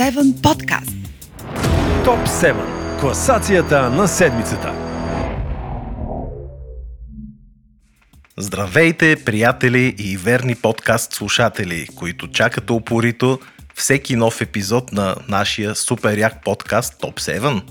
7 подкаст. Топ 7. Класацията на седмицата. Здравейте, приятели и верни подкаст слушатели, които чакате упорито всеки нов епизод на нашия супер як подкаст Топ 7.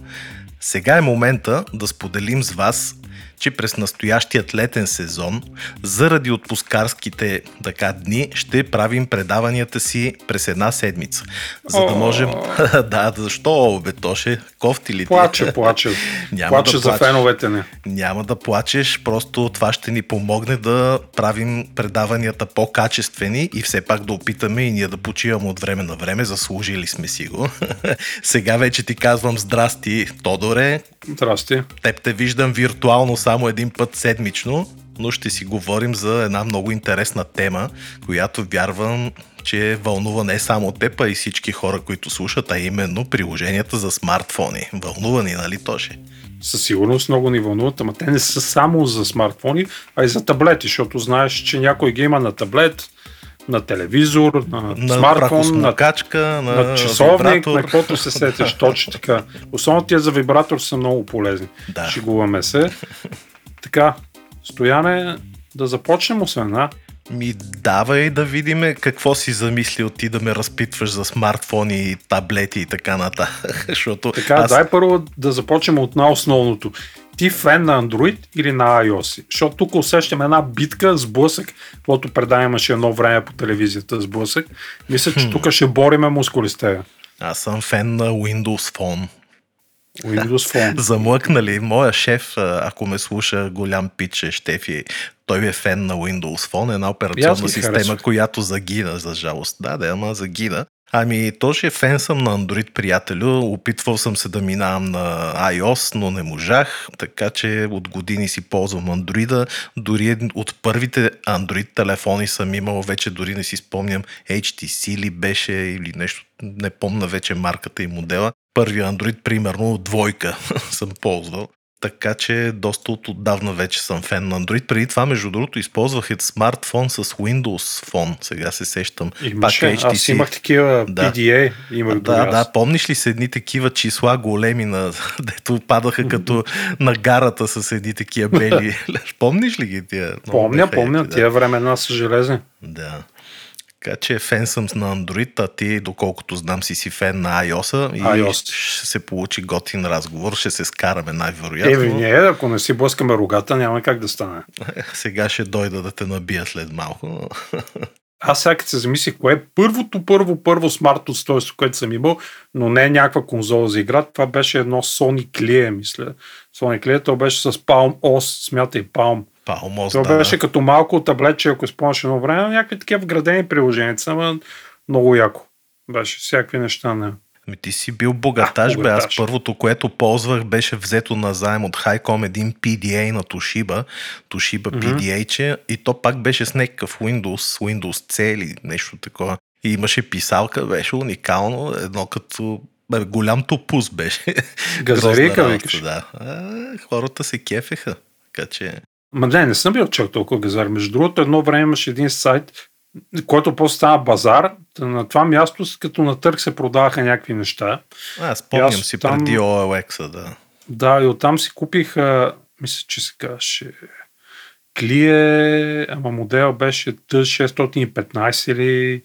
Сега е момента да споделим с вас че през настоящият летен сезон, заради отпускарските така дни, ще правим предаванията си през една седмица. За да можем... да, защо, бе, Тоше? Кофти ли? Плаче, плаче. Няма плаче да за феновете ни. Няма да плачеш, просто това ще ни помогне да правим предаванията по-качествени и все пак да опитаме и ние да почиваме от време на време. Заслужили сме си го. Сега вече ти казвам здрасти, Тодоре. Здрасти. Теб те виждам виртуално само един път седмично, но ще си говорим за една много интересна тема, която вярвам, че вълнува не само теб, а и всички хора, които слушат, а именно приложенията за смартфони. Вълнува ни, нали, Тоше? Със сигурност много ни вълнуват, ама те не са само за смартфони, а и за таблети, защото знаеш, че някой ги има на таблет, на телевизор, на, на смартфон, на, качка, на, на часовник, вибратор. на каквото се сетиш. Точно така. Основно тия за вибратор са много полезни. Да. Шигуваме се. Така, Стояне, да започнем освен, а? Ми давай да видим какво си замислил ти да ме разпитваш за смартфони, таблети и така нататък. Защото така, аз... дай първо да започнем от най-основното. Ти фен на Android или на iOS? Защото тук усещам една битка, сблъсък, каквото предаваше едно време по телевизията, сблъсък. Мисля, че тук ще бориме мускули с теб. Аз съм фен на Windows Phone. Windows Phone. Замлъкнали. Моя шеф, ако ме слуша, голям пич е Штефи. Той е фен на Windows Phone, една операционна система, харесвах. която загина, за жалост. Да, да, ама загина. Ами, точно е фен съм на Android, приятелю. Опитвал съм се да минавам на iOS, но не можах, така че от години си ползвам Android. Дори от първите Android телефони съм имал, вече дори не си спомням, HTC ли беше или нещо, не помна вече марката и модела. Първи Android, примерно, двойка съм ползвал. Така че доста от отдавна вече съм фен на Android. Преди това, между другото, използвах смартфон с Windows Phone. Сега се сещам. Имаше, Пак HTC. аз имах такива да. PDA. Имах да, да, помниш ли се едни такива числа големи, на, дето падаха като на гарата с едни такива бели. помниш ли ги тия? Помня, помня. Да. Тия времена са железни. Да. Така че фен съм на Android, а ти, доколкото знам, си си фен на iOS и iOS. ще се получи готин разговор, ще се скараме най-вероятно. Еви, не, ако не си блъскаме рогата, няма как да стане. Сега ще дойда да те набия след малко. Аз сега се замислих, кое е първото, първо, първо смарт устройство, което съм имал, но не е някаква конзола за игра. Това беше едно Sony Clear, мисля. Sony Clear, то беше с Palm OS, смятай Palm. Palmos, Това да, беше да. като малко таблетче, ако спомняш едно време, някакви такива вградени приложения, ама много яко. Беше всякакви неща. Не. Ами ти си бил богаташ, а, бе. Аз първото, което ползвах, беше взето на заем от Highcom един PDA на Toshiba. Toshiba mm-hmm. PDA, че и то пак беше с някакъв Windows, Windows C или нещо такова. И имаше писалка, беше уникално, едно като бе, голям топус беше. Газарика, викаш. Да. А, хората се кефеха. Така че... Ма не, не съм бил чак толкова газар. Между другото, едно време имаше един сайт, който после става базар. На това място, като на търг се продаваха някакви неща. А, спомням си там, преди OLX, да. Да, и оттам си купих, а, мисля, че се казваше Клие, ама модел беше T615 или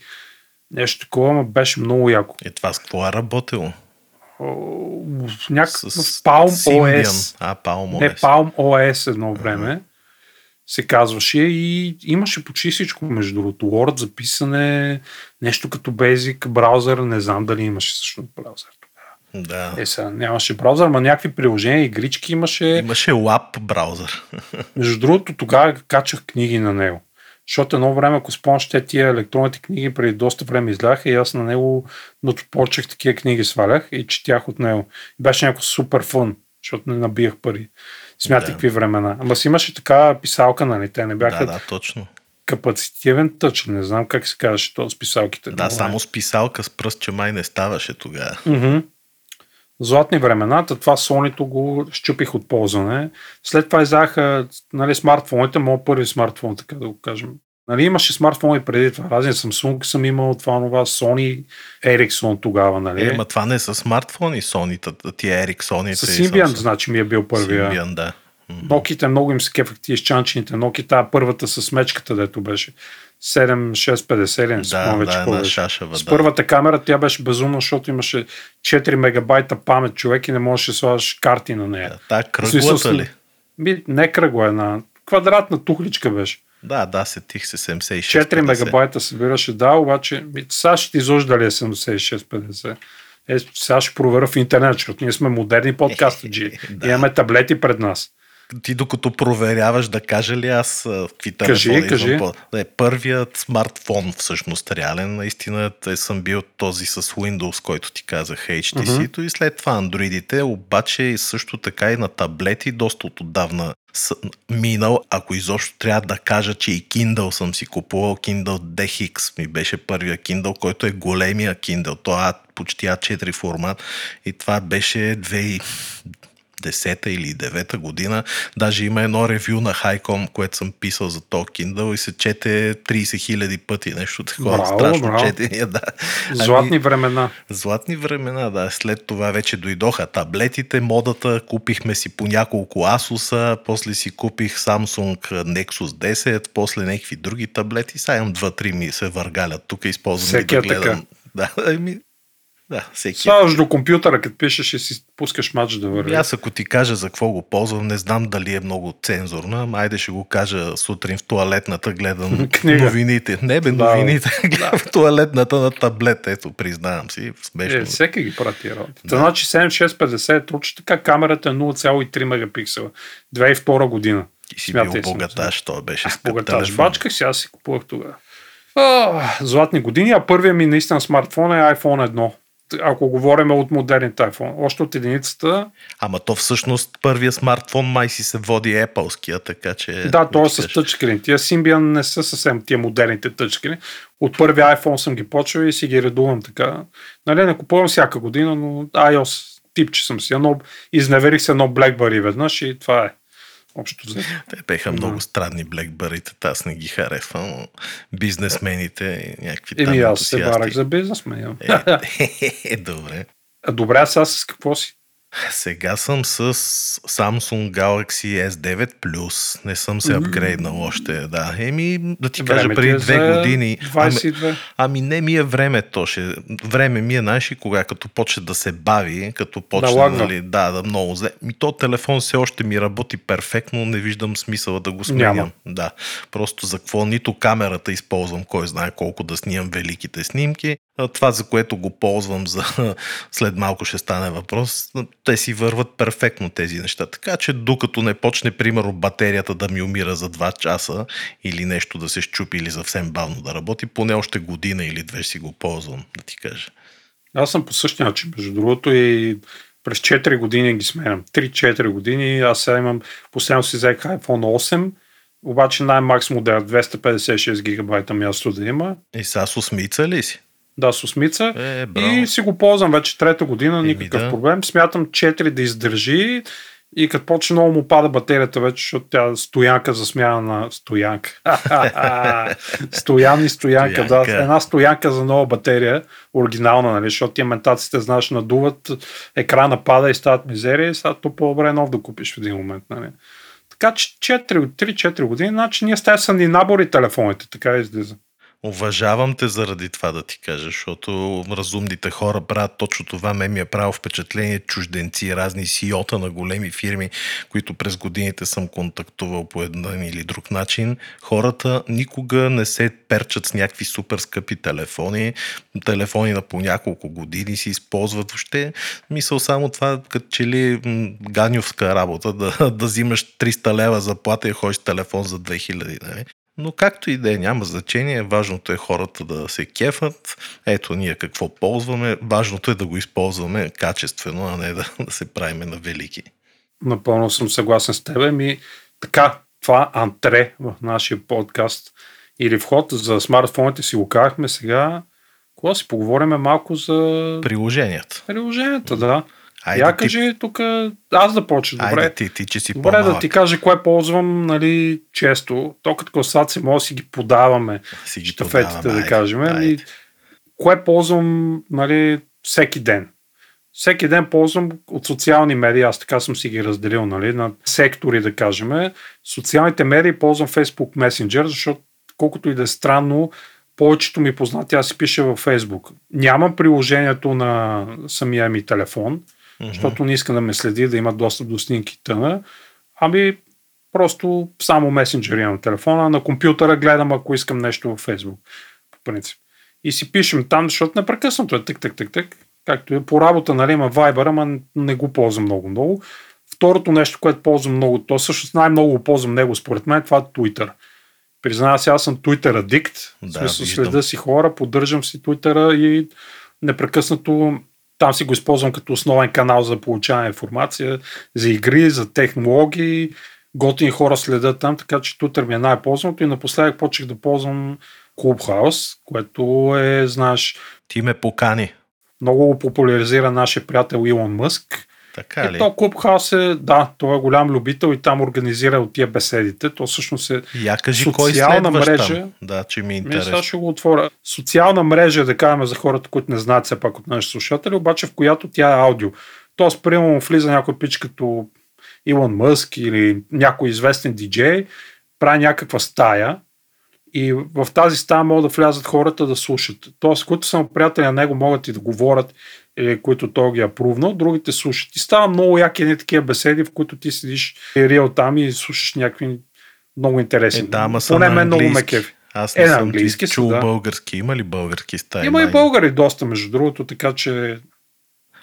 нещо такова, ама беше много яко. И това с какво е работило? някакъв Palm OS. А, Palm OS. Не, Palm OS едно време. Uh-huh се казваше и имаше почти всичко, между другото. Word за писане, нещо като Basic, браузър, не знам дали имаше също браузър. Да. Е, сега нямаше браузър, но някакви приложения, игрички имаше. Имаше лап браузър. Между другото, тогава качах книги на него. Защото едно време, ако спомняш, те тия електронните книги преди доста време изляха и аз на него почех такива книги свалях и четях от него. Беше някакво супер фън, защото не набиях пари. Смятай да. какви времена. Ама си имаше така писалка, нали? Те не бяха. Да, да, точно. Капацитивен тъч, не знам как се казваше то с писалките. Да, само с писалка с пръст, че май не ставаше тогава. Mm-hmm. Златни времената, това Sony го щупих от ползване. След това издаха нали, смартфоните, моят първи смартфон, така да го кажем. Нали, имаше смартфони преди това. Разни Samsung съм имал това, това Sony Ericsson тогава. Нали? Е, ма това не са смартфони, Sony, тия Ericsson. С Symbian, значи ми е бил първия. Symbian, да. Ноките много им се кефах тия изчанчените. Ноки, тази първата с мечката, дето беше. 7650 или не да, вече да, на шашава, С първата камера тя беше безумна, защото имаше 4 мегабайта памет човек и не можеше да слагаш карти на нея. Да, та кръглата ли? Би, не кръгла, една квадратна тухличка беше. Да, да, сетих се 76. 4 мегабайта събираше, да, обаче сега ще изложи дали е 7650. Е, сега ще проверя в интернет, защото ние сме модерни подкастаджи. да. Имаме таблети пред нас ти докато проверяваш да кажа ли аз какви кажи, кажи. Е, първият смартфон всъщност реален, наистина съм бил този с Windows, който ти казах, HTC-то uh-huh. и след това Androidите, обаче също така и на таблети доста от отдавна минал, ако изобщо трябва да кажа, че и Kindle съм си купувал, Kindle DX ми беше първия Kindle, който е големия Kindle, това почти А4 формат. И това беше 2 10-та или 9-та година. Даже има едно ревю на Хайком, което съм писал за то Kindle и се чете 30 хиляди пъти, нещо такова браво, страшно браво. четение. Да. Златни ами, времена. Златни времена, да. След това вече дойдоха таблетите, модата, купихме си по няколко Asus, после си купих Samsung Nexus 10, после някакви други таблети. Сега имам 2-3 ми се въргалят тук, използвам Всеки да е гледам. Така. Да, ами, да, всеки. Слагаш до компютъра, като пишеш и си пускаш матч да върви. Аз ако ти кажа за какво го ползвам, не знам дали е много цензурно, ама айде ще го кажа сутрин в туалетната, гледам Книга. новините. Не бе, новините. Да. гледам в туалетната на таблет, ето, признавам си. Смешно. Е, всеки ги прати работа. Да. Значи 7650 е точно така, камерата е 0,3 мегапиксела. 2002 година. Ти си Смятай бил богаташ, той беше скъп Богаташ. Бачках си, аз си купувах тогава. златни години, а първият ми наистина смартфон е iPhone 1 ако говорим от модерните iPhone. Още от единицата. Ама то всъщност първия смартфон май си се води Apple-ския, така че... Да, то е с тъчскрин. Тия Symbian не са съвсем тия модерните тъчскрин. От първия iPhone съм ги почвал и си ги редувам така. Нали, не купувам всяка година, но iOS типче съм си. Едно, изневерих се едно BlackBerry веднъж и това е. Общо взето. Те беха да. много странни блекбарите, аз не ги харесвам, бизнесмените някакви Еми аз се барах за бизнесмен. Е, е, е, добре. А добре, аз с какво си? Сега съм с Samsung Galaxy S9 Plus. Не съм се апгрейднал още. Да. Еми, да ти кажа, преди две години. 22. Ами, ами не ми е време, то ще. Време ми е, знаеш и кога, като почне да се бави, като почне, да, нали, да, да, много зле. Ми то телефон все още ми работи перфектно, не виждам смисъла да го сменям. Няма. Да. Просто за какво нито камерата използвам, кой знае колко да снимам великите снимки, това, за което го ползвам за след малко ще стане въпрос, те си върват перфектно тези неща. Така че докато не почне, примерно, батерията да ми умира за 2 часа или нещо да се щупи или съвсем бавно да работи, поне още година или две си го ползвам, да ти кажа. Аз съм по същия начин, между другото и през 4 години ги сменям. 3-4 години. Аз сега имам, последно си взех iPhone 8, обаче най-макс модел 256 гигабайта място да има. И сега с осмица ли си? Да, с осмица. Е, и си го ползвам вече трета година, никакъв да. проблем. Смятам 4 да издържи и като почне много му пада батерията вече, защото тя стоянка за смяна на стоянка. Стоян и стоянка, да. Една стоянка за нова батерия, оригинална, нали, защото тия ментаците, знаеш, надуват, екрана пада и стават мизерия и сега то по-добре е нов да купиш в един момент. Нали. Така че 3-4 години, значи ние сте са ни набори телефоните, така излиза. Уважавам те заради това да ти кажа, защото разумните хора правят точно това. Ме ми е правило впечатление чужденци, разни сиота на големи фирми, които през годините съм контактувал по един или друг начин. Хората никога не се перчат с някакви супер скъпи телефони. Телефони на по няколко години си използват въобще. Мисъл само това, като че ли ганювска работа, да, да взимаш 300 лева заплата и ходиш телефон за 2000. Не? Но както и да е, няма значение. Важното е хората да се кефат. Ето ние какво ползваме. Важното е да го използваме качествено, а не да, да се правиме на велики. Напълно съм съгласен с теб. Ми, така, това антре в нашия подкаст или вход за смартфоните си го казахме сега. Кога си поговорим малко за... Приложенията. Приложенията, да. Айде, Я кажи ти... тук, аз да почна. Добре, Айде, ти, ти, че си Добре по-малък. да ти кажа кое ползвам нали, често. То като класаци може да си ги подаваме. Си ги щафетите, подаваме, да кажем. айде, Ами, айде. кое ползвам нали, всеки ден? Всеки ден ползвам от социални медии, аз така съм си ги разделил нали, на сектори, да кажем. Социалните медии ползвам Facebook Messenger, защото колкото и да е странно, повечето ми познати аз си пиша във Facebook. Нямам приложението на самия ми телефон, Мгм. защото не искам да ме следи, да има достъп до снимките на. Ами просто само месенджер имам на телефона, на компютъра гледам, ако искам нещо във Facebook, по принцип. И си пишем там, защото непрекъснато е тък, тък, тък, тък. Както е по работа, нали, има Viber, ама не го ползвам много, много. Второто нещо, което ползвам много, то всъщност най-много го ползвам него, според мен, това е Twitter. Признавам се, аз съм Twitter адикт. В Да, смисъл, следа си хора, поддържам си Twitter и непрекъснато там си го използвам като основен канал за получаване информация, за игри, за технологии. Готини хора следят там, така че Twitter ми е най-ползваното и напоследък почех да ползвам Clubhouse, което е, знаеш, Ти ме покани. много го популяризира нашия приятел Илон Мъск. Така И ли? то Clubhouse е, да, той е голям любител и там организира от тия беседите. То всъщност е Я кажи кой социална следваш мрежа. там. Да, че ми е Ми, сега интересно. ще го отворя. Социална мрежа, да кажем за хората, които не знаят все пак от нашите слушатели, обаче в която тя е аудио. Тоест, примерно, влиза някой пич като Илон Мъск или някой известен диджей, прави някаква стая и в тази стая могат да влязат хората да слушат. Тоест, които са приятели на него, могат и да говорят, или които той ги е прувнал, другите слушат. И става много яки едни такива беседи, в които ти седиш реал там и слушаш някакви много интересни. Е, да, ама са Поне мен много ме кефи. Аз Е, не на съм английски чул да. български. Има ли български стаи? Има и българи доста, между другото, така че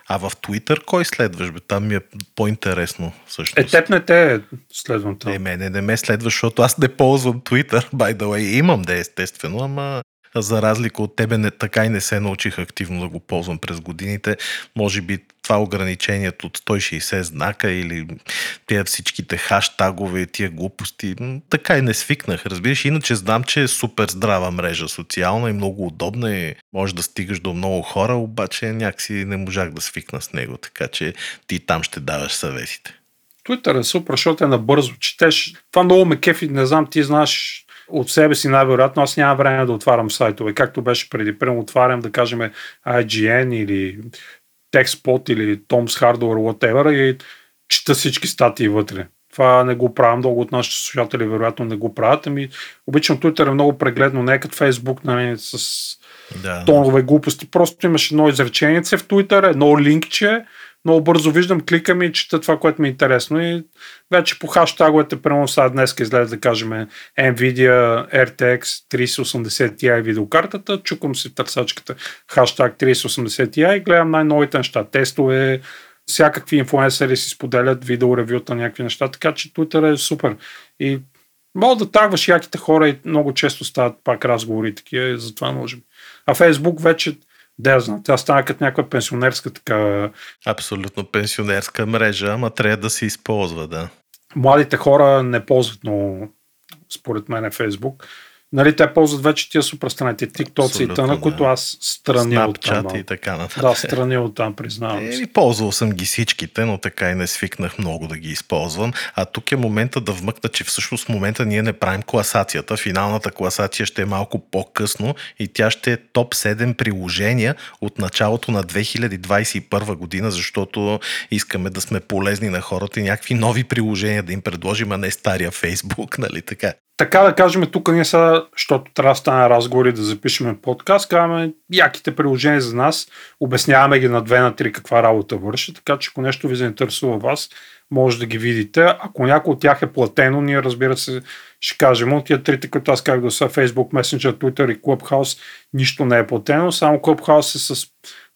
А в Twitter кой следваш? Бе? Там ми е по-интересно е, всъщност. теб не те следвам там. Е, мене не ме следва, защото аз не ползвам Twitter, by the way. Имам да естествено, ама за разлика от тебе не, така и не се научих активно да го ползвам през годините. Може би това ограничението от 160 знака или тия всичките хаштагове, тия глупости, така и не свикнах. Разбираш, иначе знам, че е супер здрава мрежа, социална и много удобна и може да стигаш до много хора, обаче някакси не можах да свикна с него, така че ти там ще даваш съветите. Twitter е супер, защото е набързо. Четеш. Това много ме кефи, не знам, ти знаеш от себе си най-вероятно. Аз нямам време да отварям сайтове, както беше преди. Примерно отварям, да кажем, IGN или TechSpot или Tom's Hardware, whatever и чета всички статии вътре. Това не го правя. Много от нашите слушатели вероятно не го правят. Ами, обичам Twitter е много прегледно, не е като Facebook, нали, с Да, тонове глупости. Просто имаш едно изречение в Twitter, едно линкче, много бързо виждам, кликам и чета това, което ми е интересно. И вече по хаштаговете, примерно сега днес излезе да кажем Nvidia RTX 3080 Ti видеокартата, чукам си търсачката хаштаг 3080 Ti. И гледам най-новите неща, тестове, всякакви инфлуенсъри си споделят видео ревюта някакви неща, така че Twitter е супер. И мога да тагваш яките хора и много често стават пак разговори такива, затова може би. А Фейсбук вече, да знам, тя стана като някаква пенсионерска така. Абсолютно пенсионерска мрежа, ама трябва да се използва, да. Младите хора не ползват много, според мен, е Фейсбук. Нали, те ползват вече тия супер страните, TikTok и тъна, да. които аз страня от там. И така нататък. Да, страня от там, признавам Е, ползвал съм ги всичките, но така и не свикнах много да ги използвам. А тук е момента да вмъкна, че всъщност в момента ние не правим класацията. Финалната класация ще е малко по-късно и тя ще е топ 7 приложения от началото на 2021 година, защото искаме да сме полезни на хората и някакви нови приложения да им предложим, а не стария Фейсбук, нали така? Така да кажем, тук ние са, защото трябва да стане разговор и да запишем подкаст, казваме яките приложения за нас, обясняваме ги на две на три каква работа върши, така че ако нещо ви заинтересува вас, може да ги видите. Ако някой от тях е платено, ние разбира се ще кажем от тия трите, които аз как да са Facebook, Messenger, Twitter и Clubhouse, нищо не е платено, само Clubhouse е с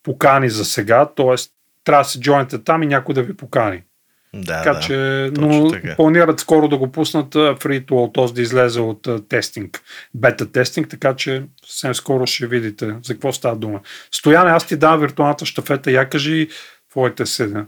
покани за сега, т.е. трябва да се джойнете там и някой да ви покани. Да, Така да. че, но така. планират скоро да го пуснат free to т.е. да излезе от тестинг, бета тестинг, така че съвсем скоро ще видите за какво става дума. Стояне, аз ти давам виртуалната щафета, я кажи твоите седа.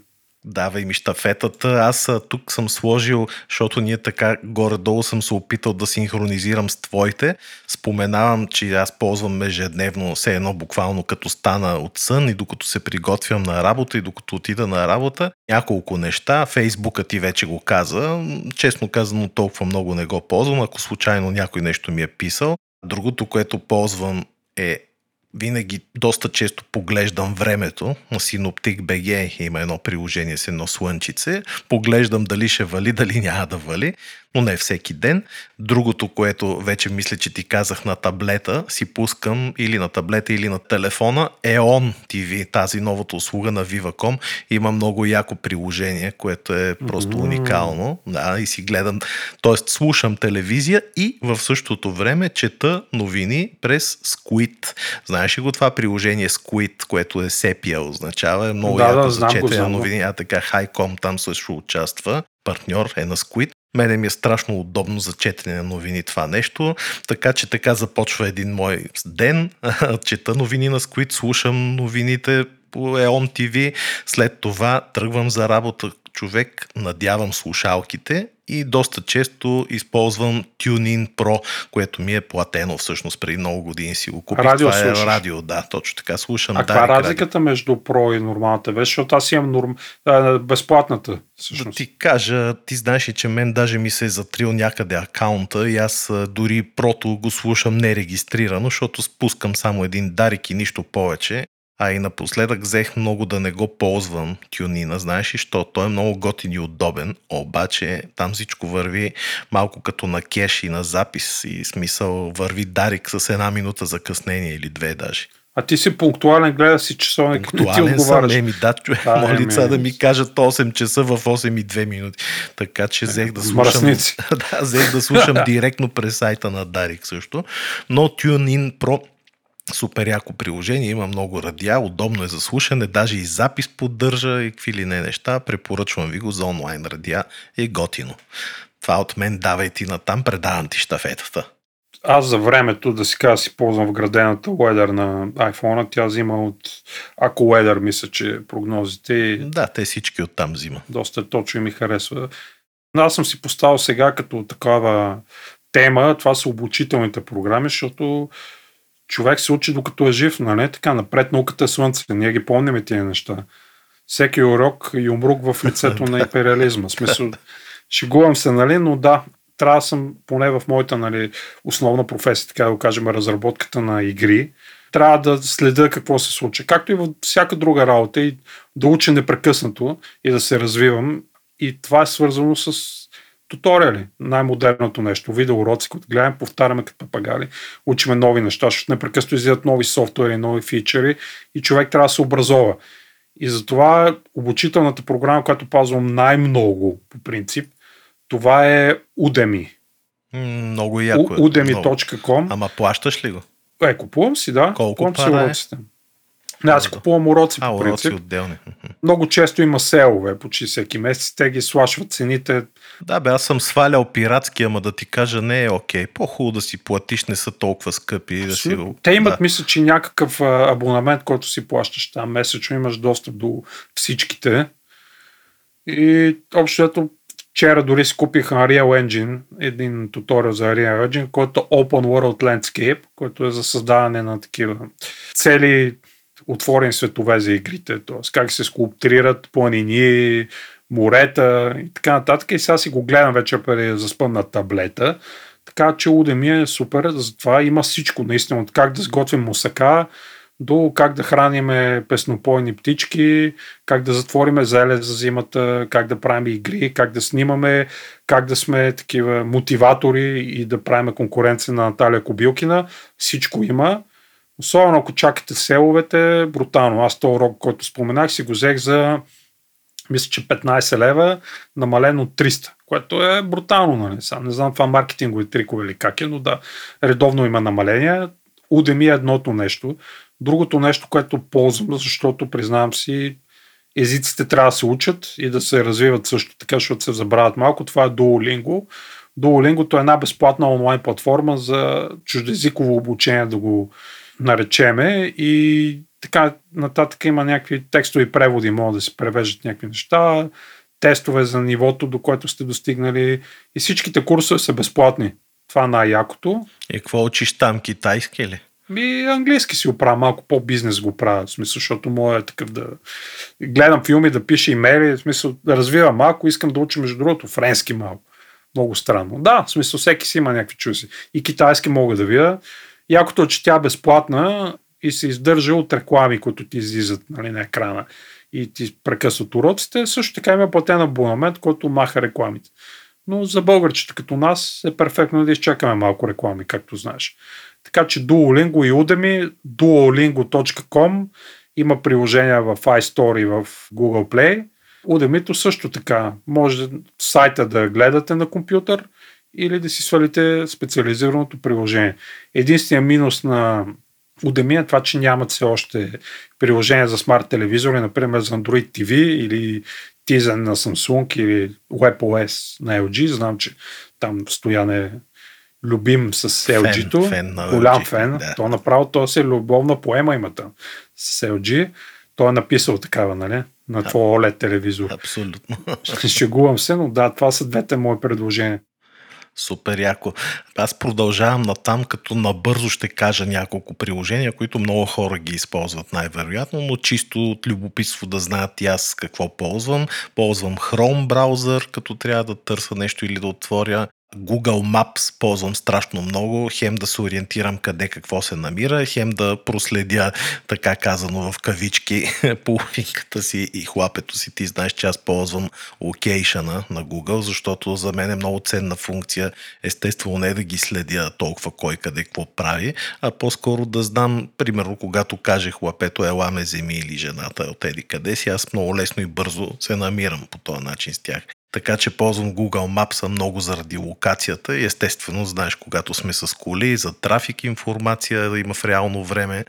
Давай ми штафетата. Аз тук съм сложил, защото ние така горе-долу съм се опитал да синхронизирам с твоите. Споменавам, че аз ползвам ежедневно все едно буквално като стана от сън и докато се приготвям на работа и докато отида на работа. Няколко неща. Фейсбука ти вече го каза. Честно казано толкова много не го ползвам, ако случайно някой нещо ми е писал. Другото, което ползвам е винаги доста често поглеждам времето на Синоптик BG. Има едно приложение с едно слънчице. Поглеждам дали ще вали, дали няма да вали но не всеки ден. Другото, което вече мисля, че ти казах на таблета, си пускам или на таблета, или на телефона, EON TV, тази новата услуга на Viva.com. Има много яко приложение, което е просто mm-hmm. уникално. Да, и си гледам, т.е. слушам телевизия и в същото време чета новини през Squid. Знаеш ли го това приложение Squid, което е Sepia означава? Е много да, яко да, за четене новини. А така Хайком там също участва партньор е на Squid. Мене ми е страшно удобно за четене на новини това нещо, така че така започва един мой ден. Чета новини на Squid, слушам новините по EON TV, след това тръгвам за работа. Човек, надявам слушалките и доста често използвам TuneIn Pro, което ми е платено всъщност преди много години си го купих. Радио Това е радио, да, точно така слушам. А каква е разликата радио. между Pro и нормалната версия? Защото аз имам норм... а, безплатната. Всъщност. Да ти кажа, ти знаеш, че мен даже ми се е затрил някъде акаунта и аз дори прото го слушам нерегистрирано, защото спускам само един дарик и нищо повече. А и напоследък взех много да не го ползвам тюнина, знаеш ли, що той е много готин и удобен, обаче там всичко върви малко като на кеш и на запис и смисъл върви дарик с една минута закъснение или две даже. А ти си пунктуален, гледа си часовник, пунктуален ти отговаряш. Съм, еми, да, човек, да, моля лица да ми кажат 8 часа в 8 и 2 минути. Така че взех да слушам, да, взех да слушам директно през сайта на Дарик също. Но TuneIn Pro Супер яко приложение, има много радиа, удобно е за слушане, даже и запис поддържа и какви ли не неща. Препоръчвам ви го за онлайн радиа, е готино. Това от мен давай ти натам, предавам ти штафетата. Аз за времето, да си кажа, си ползвам вградената Weather на iPhone, тя взима от Ако Weather, мисля, че прогнозите. Да, те всички оттам взима. Доста точно и ми харесва. Аз съм си поставил сега като такава тема, това са обучителните програми, защото човек се учи докато е жив, нали? Така, напред науката е слънце. Ние ги помним тия неща. Всеки урок и умрук в лицето на империализма. Смисъл, шегувам се, нали? Но да, трябва да съм, поне в моята нали, основна професия, така да го кажем, разработката на игри, трябва да следя какво се случва. Както и във всяка друга работа и да уча непрекъснато и да се развивам. И това е свързано с туториали, най-модерното нещо, видеоуроци, които гледаме, повтаряме като папагали, учиме нови неща, защото непрекъснато излизат нови софтуери, нови фичери и човек трябва да се образова. И затова обучителната програма, която пазвам най-много по принцип, това е Udemy. Много яко е. Udemy.com. Ама плащаш ли го? Е, купувам си, да. Колко купувам пара си е? Не, аз купувам уроци а, по принцип. уроци отделни. Много често има селове, почти всеки месец. Те ги слашват цените. Да, бе, аз съм свалял пиратски, ама да ти кажа не е окей. По-хубаво да си платиш, не са толкова скъпи. Да си... Те имат, да. мисля, че някакъв абонамент, който си плащаш там месечно, имаш достъп до всичките. И общо вчера дори си купих Unreal Engine, един туториал за Unreal Engine, който е Open World Landscape, който е за създаване на такива цели отворени светове за игрите, т.е. как се скулптурират планини, морета и така нататък. И сега си го гледам вече преди да заспам на таблета. Така че Udemy е супер, затова има всичко наистина, от как да сготвим мусака, до как да храниме песнопойни птички, как да затвориме зеле за зимата, как да правим игри, как да снимаме, как да сме такива мотиватори и да правим конкуренция на Наталия Кобилкина. Всичко има. Особено ако чакате селовете, брутално. Аз този урок, който споменах, си го взех за мисля, че 15 лева, намалено от 300, което е брутално. Нали? Сам не знам това маркетингови трикове или как е, но да, редовно има намаление. Udemy е едното нещо. Другото нещо, което ползвам, защото признавам си, езиците трябва да се учат и да се развиват също така, защото се забравят малко. Това е Duolingo. Duolingo е една безплатна онлайн платформа за чуждезиково обучение, да го наречеме и така нататък има някакви текстови преводи, могат да се превеждат някакви неща, тестове за нивото, до което сте достигнали и всичките курсове са безплатни. Това е най-якото. И какво учиш там, китайски ли? Ми, английски си го правя, малко по-бизнес го правя, в смисъл, защото моят е такъв да гледам филми, да пиша имейли, в смисъл да развивам малко, искам да уча между другото френски малко. Много странно. Да, в смисъл всеки си има някакви чуси. И китайски мога да видя. Якото е, че тя е безплатна и се издържа от реклами, които ти излизат нали, на екрана и ти прекъсват уроците. Също така има платен абонамент, който маха рекламите. Но за българчета като нас е перфектно да изчакаме малко реклами, както знаеш. Така че Duolingo и Udemy, duolingo.com има приложения в iStore и в Google Play. Udemy също така. Може сайта да гледате на компютър или да си свалите специализираното приложение. Единственият минус на Е това, че нямат все още приложения за смарт телевизори, например за Android TV или Tizen на Samsung или WebOS на LG. Знам, че там стояне любим с LG-то. Фен, фен голям LG, фен. Да. То направо то се любовна поема има там с LG. Той е написал такава, нали? На твой OLED телевизор. Абсолютно. Шегувам се, но да, това са двете мои предложения. Супер яко. Аз продължавам на там, като набързо ще кажа няколко приложения, които много хора ги използват най-вероятно, но чисто от любопитство да знаят и аз какво ползвам. Ползвам Chrome браузър, като трябва да търся нещо или да отворя Google Maps ползвам страшно много, хем да се ориентирам къде какво се намира, хем да проследя, така казано в кавички, половинката си и хлапето си. Ти знаеш, че аз ползвам локейшъна на Google, защото за мен е много ценна функция. Естествено не да ги следя толкова кой къде какво прави, а по-скоро да знам, примерно, когато каже хлапето, ела ме земи или жената от еди къде си, аз много лесно и бързо се намирам по този начин с тях. Така че ползвам Google Maps много заради локацията естествено, знаеш, когато сме с коли, за трафик информация има в реално време.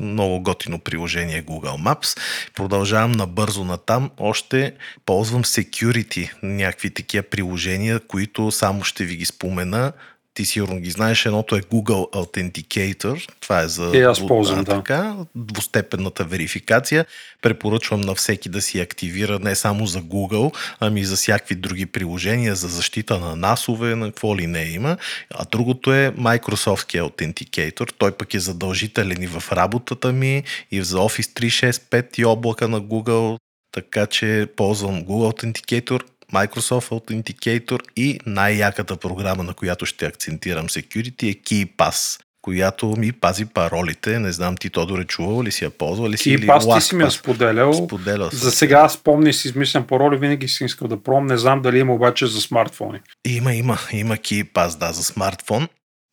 Много готино приложение Google Maps. Продължавам набързо на там. Още ползвам security, някакви такива приложения, които само ще ви ги спомена ти сигурно ги знаеш, едното е Google Authenticator, това е за и аз ползвам, да. така, двустепенната верификация. Препоръчвам на всеки да си активира не само за Google, ами и за всякакви други приложения, за защита на насове, на какво ли не има. А другото е Microsoft Authenticator, той пък е задължителен и в работата ми, и за Office 365 и облака на Google, така че ползвам Google Authenticator Microsoft Authenticator и най-яката програма, на която ще акцентирам security е KeyPass която ми пази паролите. Не знам ти, Тодор, е чувал ли си я ползвал ли си? И пас ти си ми я споделял. Споделял за сега аз помня си измислям пароли, винаги си искал да пробвам. Не знам дали има обаче за смартфони. Има, има. Има KeyPass, да, за смартфон.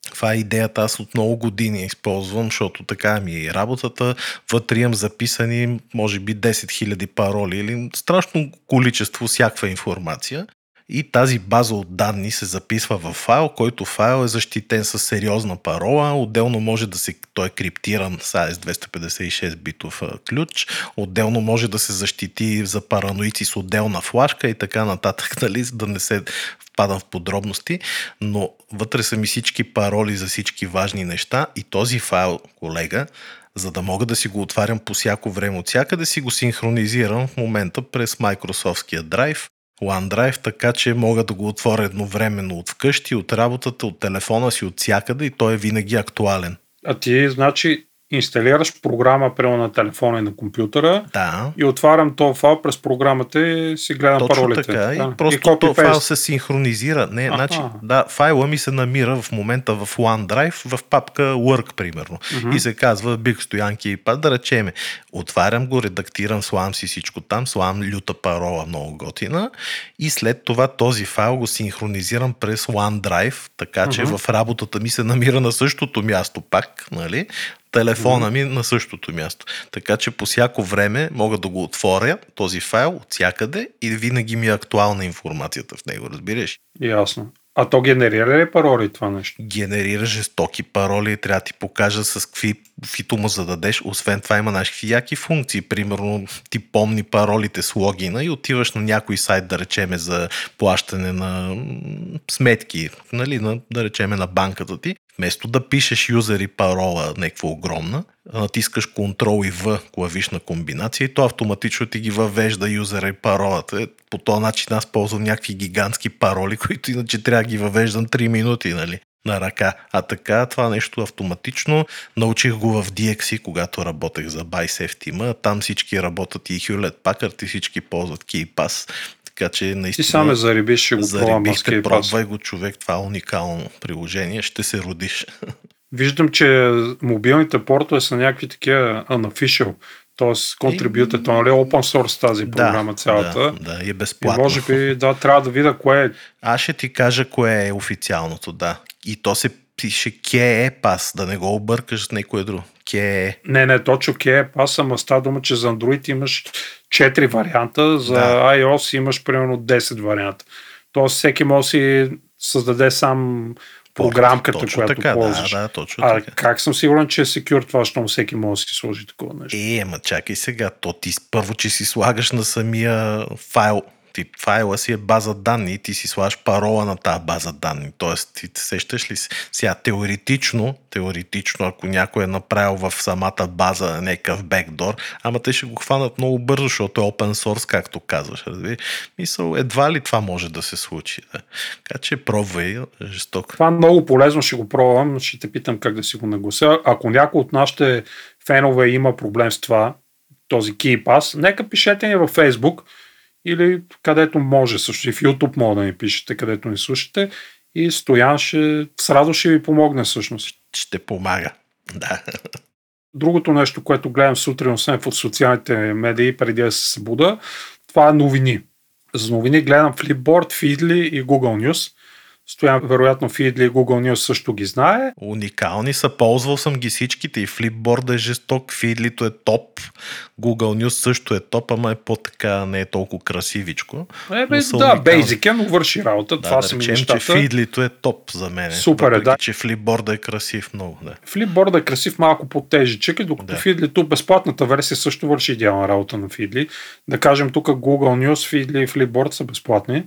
Това е идеята, аз от много години използвам, защото така ми е работата. Вътре имам записани, може би, 10 000 пароли или страшно количество всякаква информация. И тази база от данни се записва в файл, който файл е защитен с сериозна парола. Отделно може да се, той е криптиран с AS256 битов ключ. Отделно може да се защити за параноици с отделна флашка и така нататък, нали, да не се впадам в подробности, но вътре са ми всички пароли за всички важни неща и този файл, колега, за да мога да си го отварям по всяко време от всякъде, си го синхронизирам в момента през Microsoftския Drive, OneDrive, така че мога да го отворя едновременно от вкъщи, от работата, от телефона си, от всякъде и той е винаги актуален. А ти, значи, инсталираш програма прямо на телефона и на компютъра да. и отварям този файл през програмата и си гледам Точно паролите. Така. Да. И просто и този файл се синхронизира. Не, значи, да, файла ми се намира в момента в OneDrive в папка Work, примерно. Uh-huh. И се казва Биг Стоянки и пад, да речеме. Отварям го, редактирам, славам си всичко там, славам люта парола, много готина и след това този файл го синхронизирам през OneDrive, така че uh-huh. в работата ми се намира на същото място пак, нали? Телефона ми на същото място. Така че по всяко време мога да го отворя този файл от всякъде и винаги ми е актуална информацията в него, разбираш? Ясно. А то генерира ли пароли това нещо? Генерира жестоки пароли, трябва да ти покажа с какви фито му зададеш. Освен това има наши яки функции. Примерно ти помни паролите с логина и отиваш на някой сайт, да речеме за плащане на сметки, нали, на, да речеме на банката ти Вместо да пишеш юзер и парола някаква огромна, натискаш Ctrl и V клавишна комбинация и то автоматично ти ги въвежда юзера и паролата. По този начин аз ползвам някакви гигантски пароли, които иначе трябва да ги въвеждам 3 минути, нали? на ръка. А така, това нещо автоматично. Научих го в DXC, когато работех за Bicef Team. Там всички работят и Hewlett Packard и всички ползват KeyPass. Така че наистина... Ти саме зарибиш, ще го с Пробвай го, човек. Това е уникално приложение. Ще се родиш. Виждам, че мобилните портове са някакви такива unofficial. Контрибюта, то нали е open source тази програма да, цялата. Да, да, и е безплатно. И може би, да, трябва да видя кое е. Аз ще ти кажа кое е официалното, да. И то се пише KE Pass, да не го объркаш с някое друго. KE. Не, не, точно KE Pass, ама става дума, че за Android имаш 4 варианта, за да. iOS имаш примерно 10 варианта. Тоест всеки може да си създаде сам програмката, точно която така, ползваш. Да, да, точно а така. как съм сигурен, че е секюр това, защото всеки може да си сложи такова нещо? Е, ама чакай сега, то ти първо, че си слагаш на самия файл ти файла си е база данни и ти си слагаш парола на тази база данни. Тоест, ти сещаш ли? Сега, теоретично, теоретично, ако някой е направил в самата база някакъв бекдор, ама те ще го хванат много бързо, защото е open source, както казваш. Разби? Мисъл, едва ли това може да се случи. Да. Така че пробвай, жестоко. Това е много полезно, ще го пробвам, ще те питам как да си го наглася. Ако някой от нашите фенове има проблем с това, този KeyPass, нека пишете ни във Facebook, или където може. Също и в YouTube може да ни пишете, където ни слушате. И Стоян ще, с радост ще ви помогне всъщност. Ще помага, да. Другото нещо, което гледам сутрин, освен в социалните медии, преди да се събуда, това е новини. За новини гледам Flipboard, Feedly и Google News. Стоян, вероятно, Feedly и Google News също ги знае. Уникални са, ползвал съм ги всичките и Flipboard е жесток, Feedly е топ, Google News също е топ, ама е по-така, не е толкова красивичко. Е, бе, да, бейзик е, но върши работа. Да, Това да са речем, нещата. че Feedly е топ за мен. Супер е, да. че Flipboard е красив много. Да. Flipboard е красив малко по-тежичък, и докато Да. Feedly безплатната версия също върши идеална работа на Feedly. Да кажем тук Google News, Feedly и Flipboard са безплатни.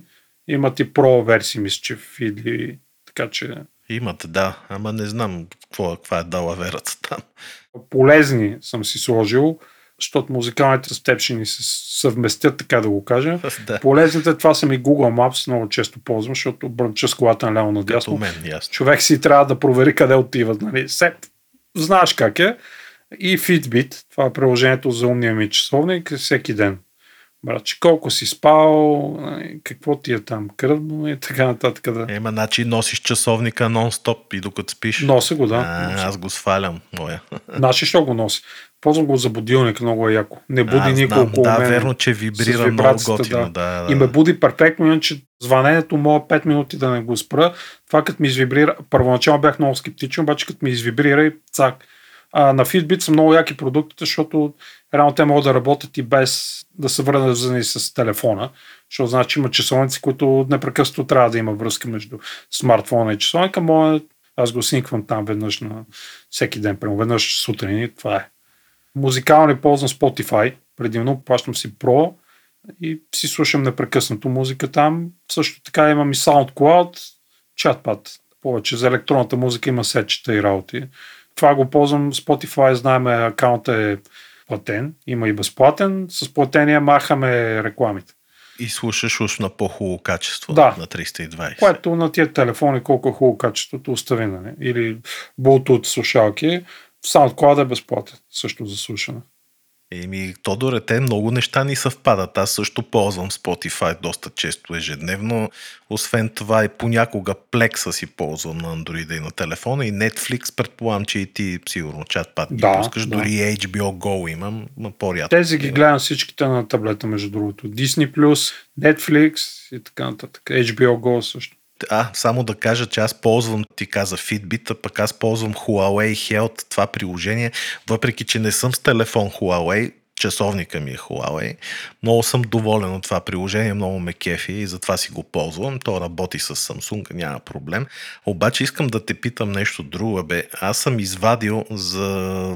Имат и про версии, мисля, че Feedly, така че Имат, да, ама не знам какво, каква е дала верата там. полезни съм си сложил, защото музикалните с теб ще ни се съвместят, така да го кажа. да, Полезните това са ми Google Maps, много често ползвам, защото бръмча с колата наляво като надясно. мен, ясно. човек си трябва да провери къде отиват. Нали? Сет, знаеш как е. И Fitbit, това е приложението за умния ми часовник, всеки ден. Братче, колко си спал, какво ти е там кръвно и така нататък. Да. Ема, значи носиш часовника нон-стоп и докато спиш. Нося го, да. а, аз го свалям, моя. Значи, що го носи? Ползвам го за будилник, много е яко. Не буди никой около да, мен. верно, че вибрира много готино. Да. Да, И ме буди перфектно, иначе звънението мога 5 минути да не го спра. Това като ми извибрира, първоначално бях много скептичен, обаче като ми извибрира и цак. А, на Fitbit са много яки продуктите, защото реално те могат да работят и без да са вързани с телефона, защото значи има часовници, които непрекъснато трябва да има връзка между смартфона и часовника. Моя, аз го синквам там веднъж на всеки ден, прямо веднъж сутрин и това е. Музикални ползвам Spotify, предимно плащам си Pro и си слушам непрекъснато музика там. Също така имам и SoundCloud, чатпад. Повече за електронната музика има сетчета и работи. Това го ползвам Spotify, знаем, акаунтът е платен, има и безплатен. С платения махаме рекламите. И слушаш уж на по-хубаво качество Да. на 320. Което на тия телефони колко е хубаво качеството остави, нали? Или Bluetooth слушалки. SoundCloud е безплатен, също за слушане. Еми, Тодоре, те много неща ни съвпадат. Аз също ползвам Spotify доста често ежедневно. Освен това и понякога Plexa си ползвам на Android и на телефона и Netflix, предполагам, че и ти сигурно чатпад ги Да, пускаш. да. Дори HBO Go имам, но по-рядко. Тези ги гледам всичките на таблета, между другото. Disney+, Netflix и така нататък. HBO Go също. А, само да кажа, че аз ползвам, ти каза Fitbit, а пък аз ползвам Huawei Health, това приложение, въпреки че не съм с телефон Huawei, часовника ми е Huawei. Много съм доволен от това приложение, много ме кефи и затова си го ползвам. То работи с Samsung, няма проблем. Обаче искам да те питам нещо друго. Бе. Аз съм извадил за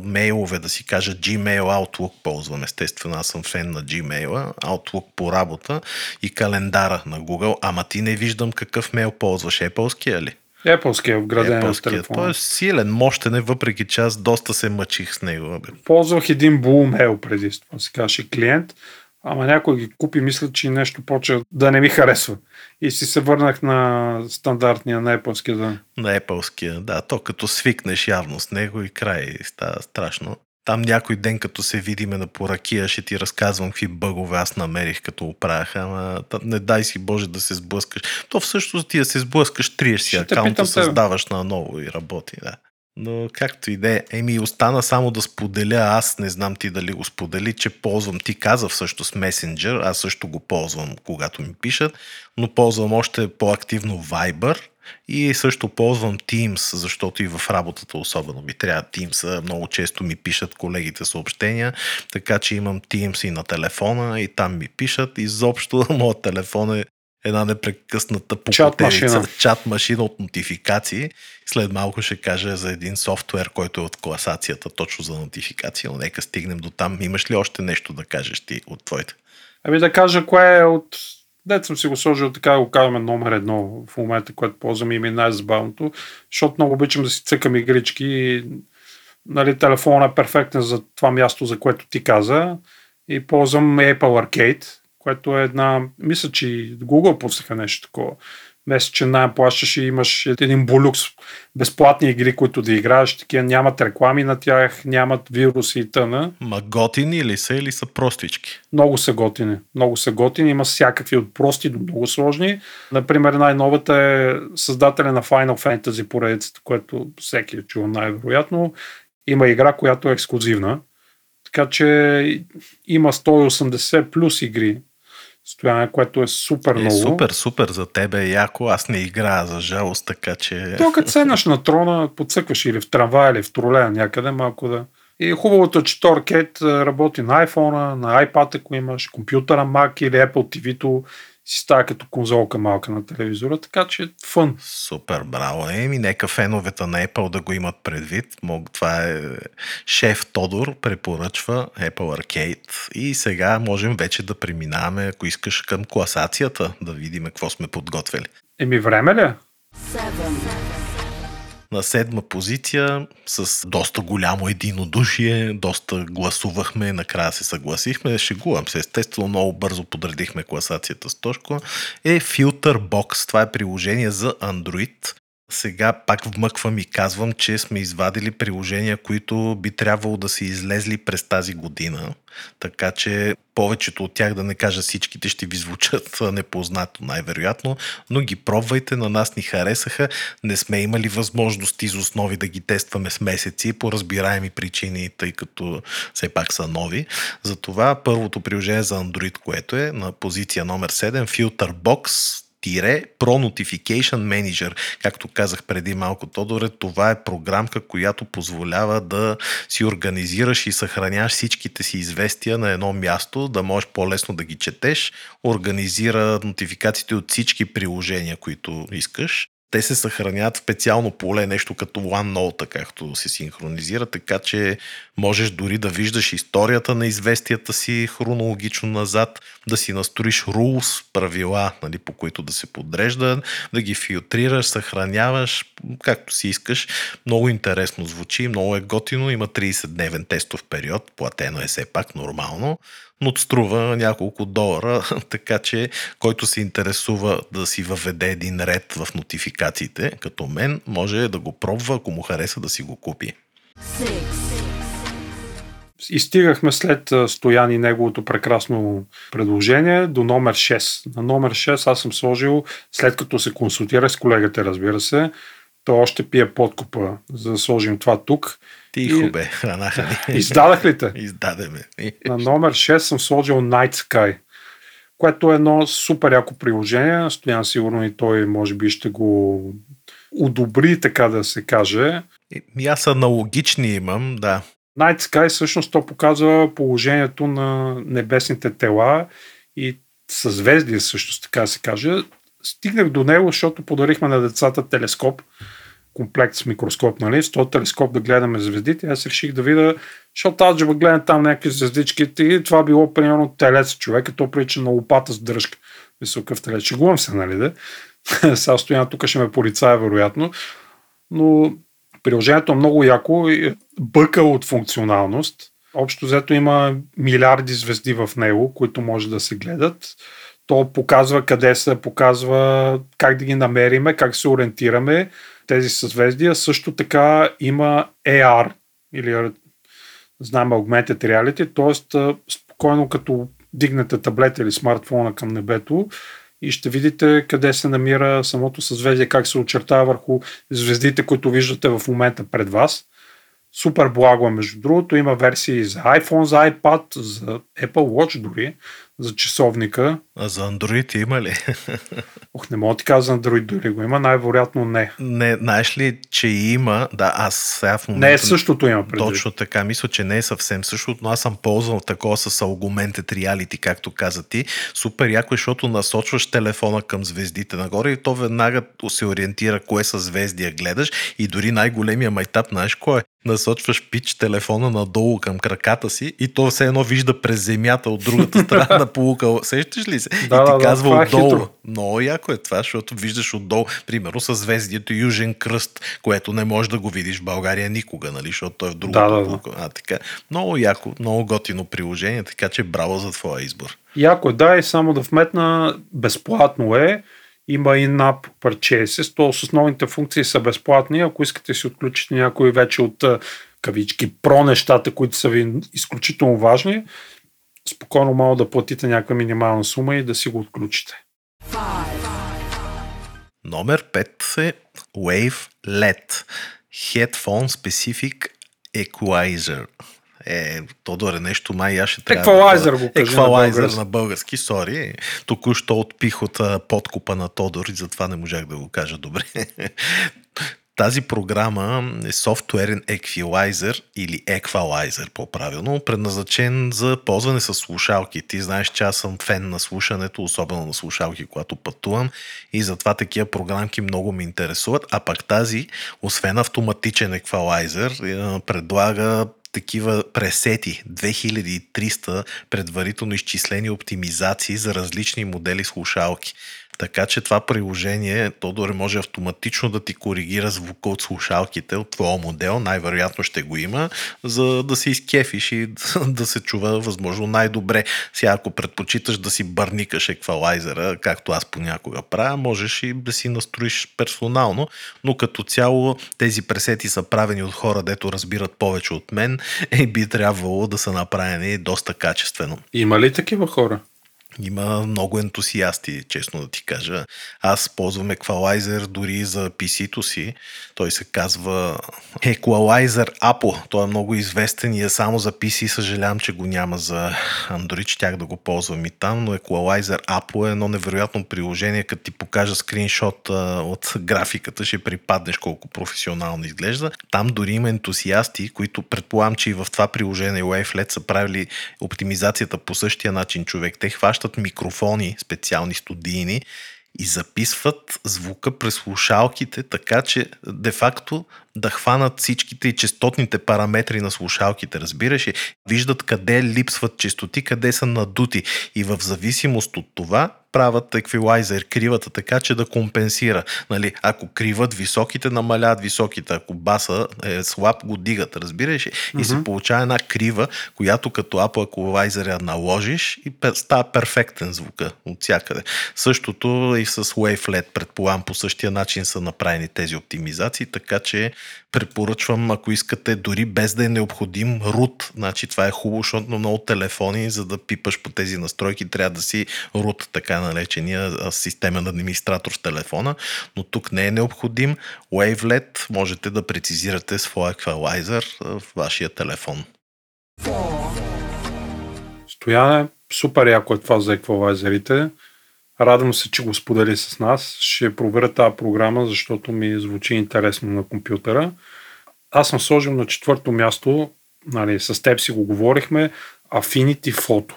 мейлове, да си кажа Gmail, Outlook ползвам. Естествено, аз съм фен на Gmail, Outlook по работа и календара на Google. Ама ти не виждам какъв мейл ползваш. Apple-ския ли? Apple-ския вграден в телефона. Той е силен, мощен е, въпреки че аз доста се мъчих с него. Бе. Ползвах един Blue Mail преди това, се каже клиент, ама някой ги купи, мисля, че нещо почва да не ми харесва. И си се върнах на стандартния, на Apple-ския. Да. На Apple-ския, да. То като свикнеш явно с него и край става страшно. Там някой ден, като се видиме на поракия, ще ти разказвам какви бъгове аз намерих, като оправях. Ама не дай си Боже да се сблъскаш. То всъщност ти да се сблъскаш, триеш си акаунта, създаваш на ново и работи. Да. Но както и да е, еми остана само да споделя, аз не знам ти дали го сподели, че ползвам, ти каза всъщност Messenger, аз също го ползвам, когато ми пишат, но ползвам още по-активно Viber и също ползвам Teams, защото и в работата особено ми трябва Teams. Много често ми пишат колегите съобщения, така че имам Teams и на телефона и там ми пишат. Изобщо моят телефон е една непрекъсната машина. чат машина от нотификации. След малко ще кажа за един софтуер, който е от класацията точно за нотификации, но нека стигнем до там. Имаш ли още нещо да кажеш ти от твоите? Ами да кажа кое е от Дет съм си го сложил така го казваме номер едно в момента, което ползвам и ми е най-забавното, защото много обичам да си цъкам игрички и нали, телефонът е перфектен за това място, за което ти каза. И ползвам Apple Arcade, което е една, мисля, че Google пуснаха нещо такова месечен найем плащаш и имаш един болюкс безплатни игри, които да играеш. Такива нямат реклами на тях, нямат вируси и тъна. Ма готини ли са или са простички? Много са готини. Много са готини. Има всякакви от прости до много сложни. Например, най-новата е създателя на Final Fantasy поредицата, което всеки е чул най-вероятно. Има игра, която е ексклюзивна. Така че има 180 плюс игри стояне, което е супер е, много. Супер, супер за тебе е яко. Аз не играя за жалост, така че... То като седнеш на трона, подсъкваш или в трамвай, или в тролея някъде, малко да... И хубавото е, че Торкет работи на iPhone, на iPad, ако имаш, компютъра Mac или Apple TV-то си става като конзолка малка на телевизора, така че фън. Супер, браво. Еми, нека феновете на Apple да го имат предвид. Мог, това е шеф Тодор, препоръчва Apple Arcade. И сега можем вече да преминаваме, ако искаш, към класацията, да видим какво сме подготвили. Еми, време ли? Е? На седма позиция с доста голямо единодушие, доста гласувахме, накрая се съгласихме, шегувам се, естествено много бързо подредихме класацията с Тошко, е Filterbox. Това е приложение за Android, сега пак вмъквам и казвам, че сме извадили приложения, които би трябвало да са излезли през тази година. Така че повечето от тях, да не кажа всичките, ще ви звучат непознато най-вероятно, но ги пробвайте, на нас ни харесаха. Не сме имали възможности из основи да ги тестваме с месеци по разбираеми причини, тъй като все пак са нови. Затова първото приложение за Android, което е на позиция номер 7, Filterbox, Pro Notification Manager. Както казах преди малко, Тодоре, това е програмка, която позволява да си организираш и съхраняваш всичките си известия на едно място, да можеш по-лесно да ги четеш, организира нотификациите от всички приложения, които искаш те се съхраняват в специално поле, нещо като OneNote, както се синхронизира, така че можеш дори да виждаш историята на известията си хронологично назад, да си настроиш rules, правила, нали, по които да се подрежда, да ги филтрираш, съхраняваш, както си искаш. Много интересно звучи, много е готино, има 30-дневен тестов период, платено е все пак нормално но струва няколко долара, така че който се интересува да си въведе един ред в нотификациите, като мен, може да го пробва, ако му хареса да си го купи. И след Стоян и неговото прекрасно предложение до номер 6. На номер 6 аз съм сложил, след като се консултирах с колегата, разбира се, то още пие подкупа, за да сложим това тук. Тихо и... бе, хранаха ни. Издадах ли те? Издадеме. На номер 6 съм сложил Night Sky, което е едно супер яко приложение. Стоян сигурно и той може би ще го одобри, така да се каже. И аз аналогични имам, да. Night Sky всъщност то показва положението на небесните тела и съзвездие също така се каже. Стигнах до него, защото подарихме на децата телескоп комплект с микроскоп, нали, с този телескоп да гледаме звездите. Аз реших да видя, защото аз да гледам там някакви звездички и това било примерно телец човека, то прилича на лопата с дръжка. Високъв телец. Шегувам се, нали, да? Сега стоян тук ще ме полицая, вероятно. Но приложението е много яко и бъка от функционалност. Общо взето има милиарди звезди в него, които може да се гледат. То показва къде са, показва как да ги намериме, как се ориентираме тези съзвездия. Също така има AR или знаем Augmented Reality, т.е. спокойно като дигнете таблета или смартфона към небето и ще видите къде се намира самото съзвездие, как се очертава върху звездите, които виждате в момента пред вас. Супер благо е, между другото. Има версии за iPhone, за iPad, за Apple Watch дори, за часовника. А за Android има ли? Ох, не мога да ти кажа за Android дори го има, най-вероятно не. Не, знаеш ли, че има, да, аз сега в момента... Не е същото има преди. Точно така, мисля, че не е съвсем същото, но аз съм ползвал такова с Augmented Reality, както каза ти. Супер яко, е, защото насочваш телефона към звездите нагоре и то веднага се ориентира кое са звездия гледаш и дори най-големия майтап, знаеш кой е? насочваш пич телефона надолу към краката си и то все едно вижда през земята от другата страна на полука. Сещаш ли се? Да, и ти да, казва да, е отдолу. хитро. Много яко е това, защото виждаш отдолу, примерно съзвездието Южен кръст, което не можеш да го видиш в България никога, нали, защото той е в другото Да, да, да. полука. А, така. Много яко, много готино приложение, така че браво за твоя избор. Яко е, да, и само да вметна, безплатно е. Има и NAP Purchases, то с основните функции са безплатни. Ако искате си отключите някои вече от кавички про нещата, които са ви изключително важни, спокойно мало да платите някаква минимална сума и да си го отключите. Номер 5 е Wave LED Headphone Specific Equalizer. Е, Тодор е нещо май аз ще трябва Equalizer го кажи на Еквалайзър български. на български, сори. Току-що отпих от подкупа на Тодор и затова не можах да го кажа добре. Тази програма е софтуерен еквилайзер или еквалайзер по-правилно, предназначен за ползване с слушалки. Ти знаеш, че аз съм фен на слушането, особено на слушалки, когато пътувам и затова такива програмки много ме интересуват. А пък тази, освен автоматичен еквалайзер, предлага такива пресети, 2300 предварително изчислени оптимизации за различни модели слушалки. Така че това приложение, то дори може автоматично да ти коригира звука от слушалките от твоя модел, най-вероятно ще го има, за да се изкефиш и да се чува възможно най-добре. Сега, ако предпочиташ да си бърникаш еквалайзера, както аз понякога правя, можеш и да си настроиш персонално, но като цяло тези пресети са правени от хора, дето разбират повече от мен и би трябвало да са направени доста качествено. Има ли такива хора? Има много ентусиасти, честно да ти кажа. Аз ползвам Equalizer дори за PC-то си. Той се казва Equalizer Apple. Той е много известен и е само за PC. Съжалявам, че го няма за Android. Щях да го ползвам и там, но Equalizer Apple е едно невероятно приложение. Като ти покажа скриншот от графиката, ще припаднеш колко професионално изглежда. Там дори има ентусиасти, които предполагам, че и в това приложение WaveLed са правили оптимизацията по същия начин човек. Те хващат микрофони, специални студийни, и записват звука през слушалките, така че де-факто да хванат всичките и частотните параметри на слушалките, разбираш ли? Виждат къде липсват частоти, къде са надути и в зависимост от това правят еквилайзер, кривата така, че да компенсира. Нали, ако криват високите, намаляват високите. Ако баса е слаб, го дигат, разбираш? И се получава една крива, която като Apple я наложиш и става перфектен звука от всякъде. Същото и с WaveLed, предполагам, по същия начин са направени тези оптимизации, така че препоръчвам, ако искате, дори без да е необходим root. Значи това е хубаво, защото много телефони, за да пипаш по тези настройки, трябва да си root, така наречения а, системен администратор в телефона, но тук не е необходим. WaveLed можете да прецизирате своя еквалайзер в вашия телефон. Стояне, супер яко е това за еквалайзерите. Радвам се, че го сподели с нас. Ще проверя тази програма, защото ми звучи интересно на компютъра. Аз съм сложил на четвърто място, нали, с теб си го говорихме, Affinity Photo.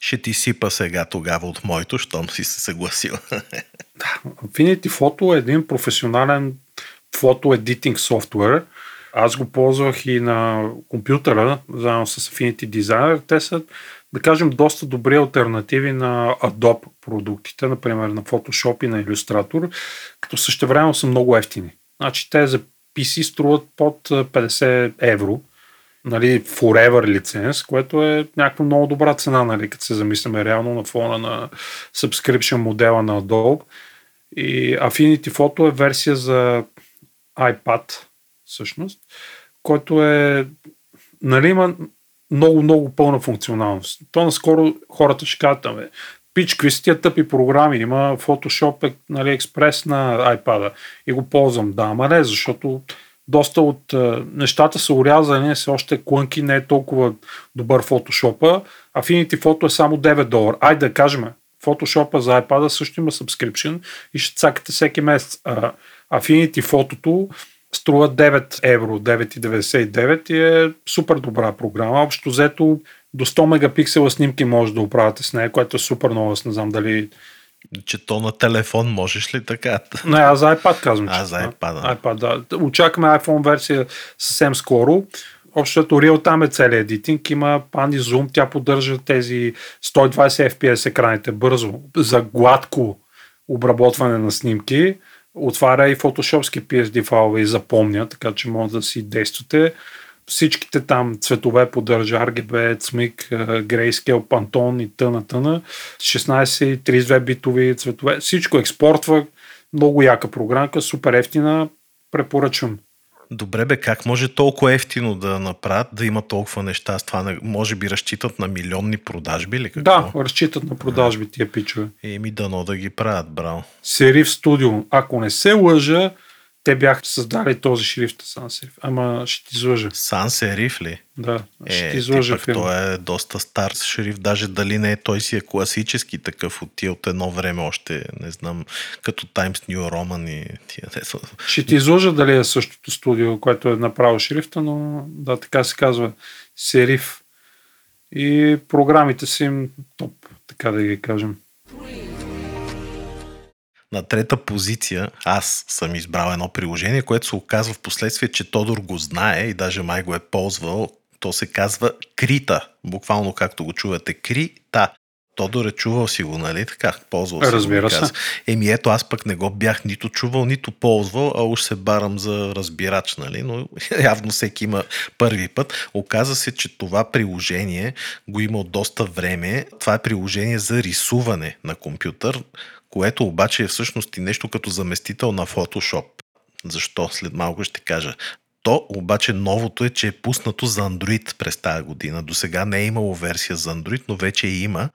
Ще ти сипа сега тогава от моето, щом си се съгласил. Affinity Photo е един професионален фото едитинг софтуер. Аз го ползвах и на компютъра, заедно с Affinity Designer. Те са да кажем, доста добри альтернативи на Adobe продуктите, например на Photoshop и на Illustrator, като същевременно са много ефтини. Значи те за PC струват под 50 евро, нали, forever лиценз, което е някаква много добра цена, нали, като се замисляме реално на фона на subscription модела на Adobe. И Affinity Photo е версия за iPad, всъщност, който е, нали, има много, много пълна функционалност. То наскоро хората ще кажат, ами, пич, какви са тия тъпи програми, има Photoshop, нали, експрес на iPad и го ползвам. Да, ама не, защото доста от е, нещата са урязани, все още клънки, не е толкова добър Photoshop. Affinity Photo е само 9 долара. Айде да кажем, Photoshop за iPad също има subscription и ще цакате всеки месец. А Affinity Photo струва 9 евро, 9,99 и е супер добра програма. Общо взето до 100 мегапиксела снимки може да оправяте с нея, което е супер. Аз не знам дали че то на телефон можеш ли така? Не, аз за iPad казвам. А, за iPad. iPad да. Очакваме iPhone версия съвсем скоро. Общото Real там е целият едитинг. Има Pani Zoom, тя поддържа тези 120 FPS екраните бързо за гладко обработване на снимки. Отваря и фотошопски PSD файлове и запомня, така че може да си действате всичките там цветове поддържа RGB, CMYK, Grayscale, Pantone и тъна тъна. 16 и 32 битови цветове. Всичко експортва. Много яка програмка, супер ефтина. Препоръчвам. Добре бе, как може толкова ефтино да направят, да има толкова неща? С това може би разчитат на милионни продажби или какво? Да, разчитат на продажби тия пичове. Еми дано да ги правят, браво. Сериф Студио, ако не се лъжа, те бяха създали този шрифт Сан Сериф. Ама ще ти излъжа. Сан Сериф ли? Да, ще е, ти излъжа. Е, той е доста стар шрифт, даже дали не е, той си е класически такъв от тия от едно време още, не знам, като Times New Roman и тия. Ще ти излъжа дали е същото студио, което е направил шрифта, но да, така се казва Сериф. И програмите са им топ, така да ги кажем. На трета позиция аз съм избрал едно приложение, което се оказва в последствие, че Тодор го знае и даже май го е ползвал. То се казва Крита. Буквално както го чувате. Крита. Тодор е чувал си го, нали така? Ползвал си Разбира го, се. Еми ето, аз пък не го бях нито чувал, нито ползвал, а уж се барам за разбирач, нали? Но явно всеки има първи път. Оказа се, че това приложение го има от доста време. Това е приложение за рисуване на компютър което обаче е всъщност и нещо като заместител на Photoshop. Защо? След малко ще кажа. То обаче новото е, че е пуснато за Android през тази година. До сега не е имало версия за Android, но вече има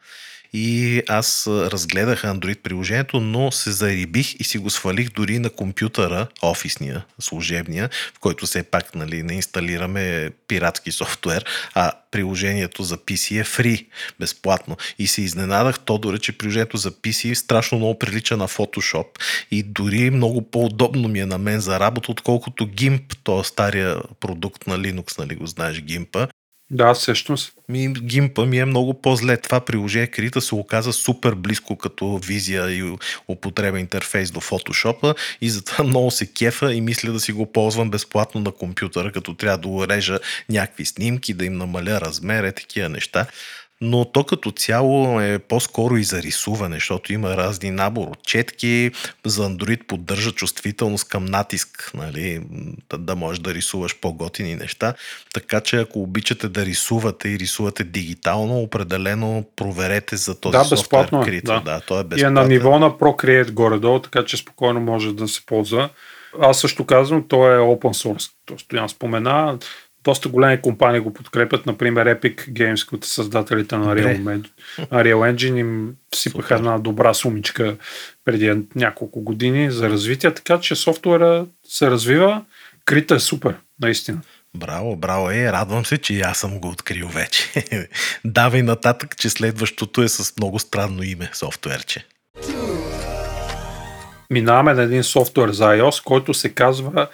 и аз разгледах Android приложението, но се зарибих и си го свалих дори на компютъра, офисния, служебния, в който все пак нали, не инсталираме пиратски софтуер, а приложението за PC е free, безплатно. И се изненадах то дори, че приложението за PC страшно много прилича на Photoshop и дори много по-удобно ми е на мен за работа, отколкото GIMP, то стария продукт на Linux, нали го знаеш, GIMP. Да, всъщност. Ми, гимпа ми е много по-зле. Това приложение Крита се оказа супер близко като визия и употреба интерфейс до фотошопа и затова много се кефа и мисля да си го ползвам безплатно на компютъра, като трябва да урежа някакви снимки, да им намаля размер, е такива неща но то като цяло е по-скоро и за рисуване, защото има разни набор от четки, за Android поддържа чувствителност към натиск, нали, да, да можеш да рисуваш по-готини неща. Така че ако обичате да рисувате и рисувате дигитално, определено проверете за този да, софтуер. Безплатно, Крит. да. да, той е И е на ниво на Procreate горе-долу, така че спокойно може да се ползва. Аз също казвам, то е open source. То Стоян спомена, доста големи компании го подкрепят, например Epic Games, които са създателите на Real, Real Engine им сипаха една добра сумичка преди няколко години за развитие, така че софтуера се развива. Крита е супер, наистина. Браво, браво е, радвам се, че аз съм го открил вече. Давай нататък, че следващото е с много странно име, софтуерче. Минаваме на един софтуер за iOS, който се казва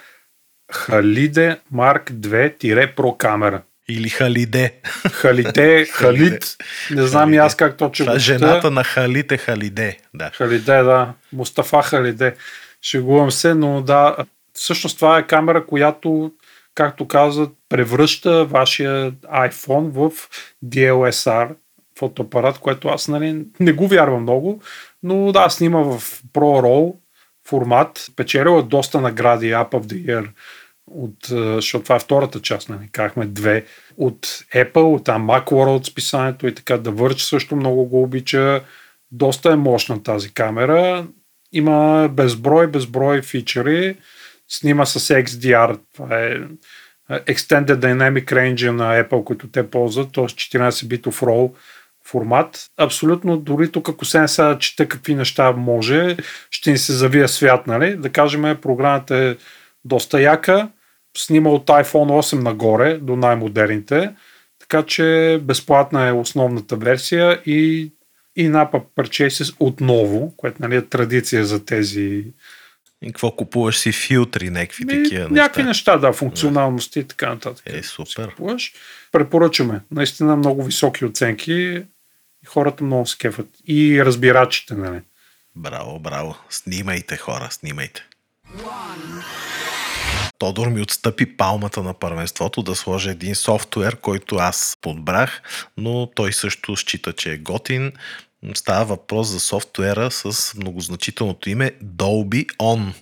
Халиде Mark 2-Pro камера. Или Халиде. Халиде, Халид. Не знам и аз как точно е жената на Халид е Халиде. Да. Халиде, да. Мустафа Халиде. Шегувам се, но да. Всъщност това е камера, която, както казват, превръща вашия iPhone в DLSR фотоапарат, което аз нали, не го вярвам много, но да, снима в ProRAW формат. Печелила доста награди App of the Year от, защото това е втората част, нали, казахме две, от Apple, от там Macworld списанието и така, да Verge също много го обича. Доста е мощна тази камера. Има безброй, безброй фичери. Снима с XDR. Това е Extended Dynamic Range на Apple, които те ползват, т.е. 14 битов RAW формат. Абсолютно, дори тук, ако се не сега чета какви неща може, ще ни се завия свят, нали? Да кажем, програмата е доста яка, снима от iPhone 8 нагоре до най-модерните, така че безплатна е основната версия и и напа Purchases отново, което нали, е традиция за тези и какво купуваш си филтри, някакви Ми, такива неща? Някакви неща, да, функционалности и така нататък. Е, супер. Купуваш. Препоръчваме. Наистина много високи оценки хората много се кефат. И разбирачите, нали? Браво, браво. Снимайте, хора, снимайте. Тодор ми отстъпи палмата на първенството да сложа един софтуер, който аз подбрах, но той също счита, че е готин. Става въпрос за софтуера с многозначителното име Dolby On.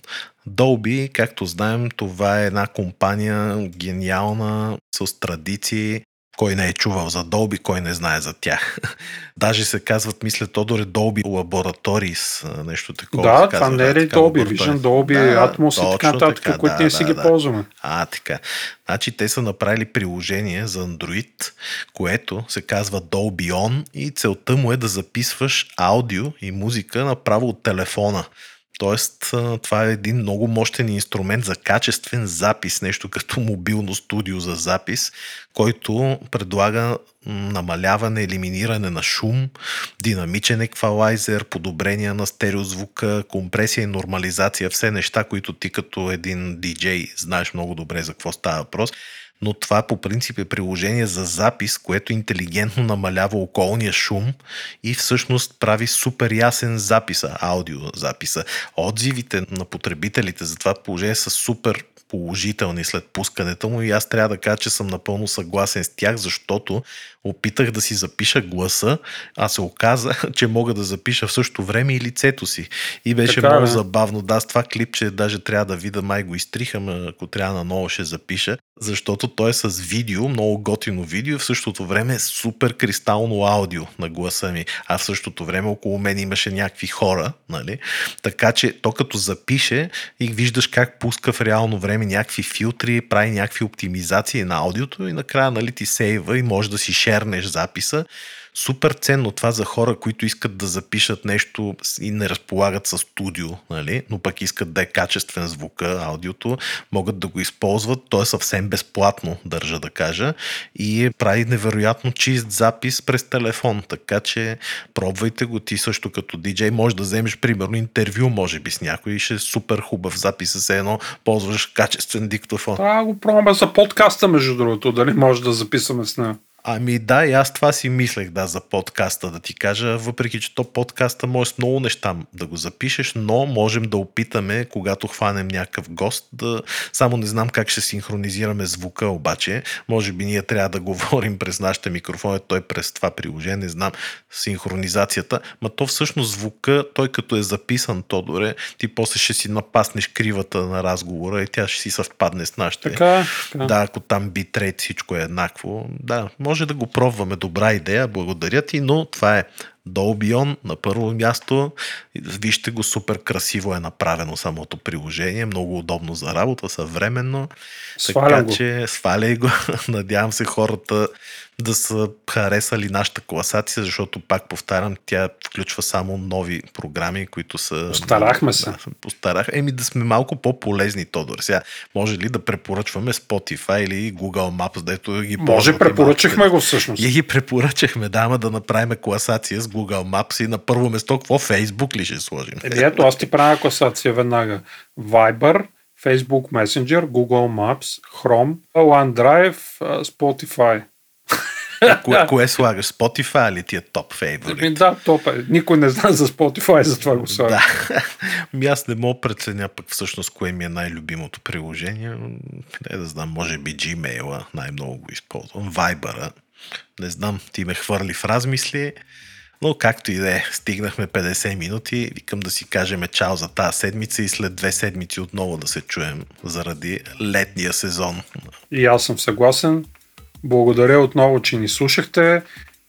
Dolby, както знаем, това е една компания гениална, с традиции, кой не е чувал за Dolby, кой не знае за тях. Даже се казват, мисля, Тодор е Dolby Laboratories, нещо такова. Да, това не е да, Dolby, Vision, Dolby, да, Atmos и така нататък, които да, ние си да, ги да. ползваме. А, така. Значи те са направили приложение за Android, което се казва Dolby On и целта му е да записваш аудио и музика направо от телефона. Тоест, това е един много мощен инструмент за качествен запис, нещо като мобилно студио за запис, който предлага намаляване, елиминиране на шум, динамичен еквалайзер, подобрение на стереозвука, компресия и нормализация, все неща, които ти като един диджей знаеш много добре за какво става въпрос но това по принцип е приложение за запис, което интелигентно намалява околния шум и всъщност прави супер ясен записа, аудиозаписа. Отзивите на потребителите за това положение са супер положителни след пускането му и аз трябва да кажа, че съм напълно съгласен с тях, защото опитах да си запиша гласа, а се оказа, че мога да запиша в същото време и лицето си. И беше така, много не? забавно. Да, с това клипче даже трябва да видя, май го изтрихам, ако трябва на ново ще запиша, защото той е с видео, много готино видео, в същото време е супер кристално аудио на гласа ми, а в същото време около мен имаше някакви хора, нали? Така че то като запише и виждаш как пуска в реално време някакви филтри, прави някакви оптимизации на аудиото и накрая нали ти сейва и може да си шернеш записа супер ценно това за хора, които искат да запишат нещо и не разполагат с студио, нали? но пък искат да е качествен звука, аудиото, могат да го използват. То е съвсем безплатно, държа да кажа, и прави невероятно чист запис през телефон, така че пробвайте го ти също като диджей. Може да вземеш примерно интервю, може би с някой и ще е супер хубав запис с едно, ползваш качествен диктофон. Да, го пробваме за подкаста, между другото, дали може да записваме с нея. Ами да, и аз това си мислех да за подкаста да ти кажа, въпреки че то подкаста може с много неща да го запишеш, но можем да опитаме, когато хванем някакъв гост, да само не знам как ще синхронизираме звука, обаче може би ние трябва да говорим през нашите микрофони, той през това приложение, не знам синхронизацията, ма то всъщност звука, той като е записан, Тодоре, ти после ще си напаснеш кривата на разговора и тя ще си съвпадне с нашите. Така, така. Да, ако там битрейт всичко е еднакво, да, може може да го пробваме. Добра идея, благодаря ти, но това е Dolby на първо място. Вижте го, супер красиво е направено самото приложение, много удобно за работа, съвременно. Свалям така го. че сваляй го. Надявам се хората да са харесали нашата класация, защото пак повтарям, тя включва само нови програми, които са... Постарахме се. Да, постарах. Еми да сме малко по-полезни, Тодор. Сега, може ли да препоръчваме Spotify или Google Maps, дето ги Може, препоръчахме го всъщност. И ги препоръчахме, да, ама да направим класация с Google Maps и на първо место какво? Facebook ли ще сложим? Еми ето, аз ти правя класация веднага. Viber, Facebook Messenger, Google Maps, Chrome, OneDrive, Spotify. кое, кое слагаш? Spotify ли ти е топ фейворит? Ами да, топ е. Никой не знае за Spotify, затова го слагам. Да. Ми аз не мога преценя пък всъщност кое ми е най-любимото приложение. Не да знам, може би Gmail, най-много го използвам. Viber, Не знам, ти ме хвърли в размисли, но както и да е, стигнахме 50 минути. Викам да си кажем чао за тази седмица и след две седмици отново да се чуем заради летния сезон. И аз съм съгласен. Благодаря отново, че ни слушахте.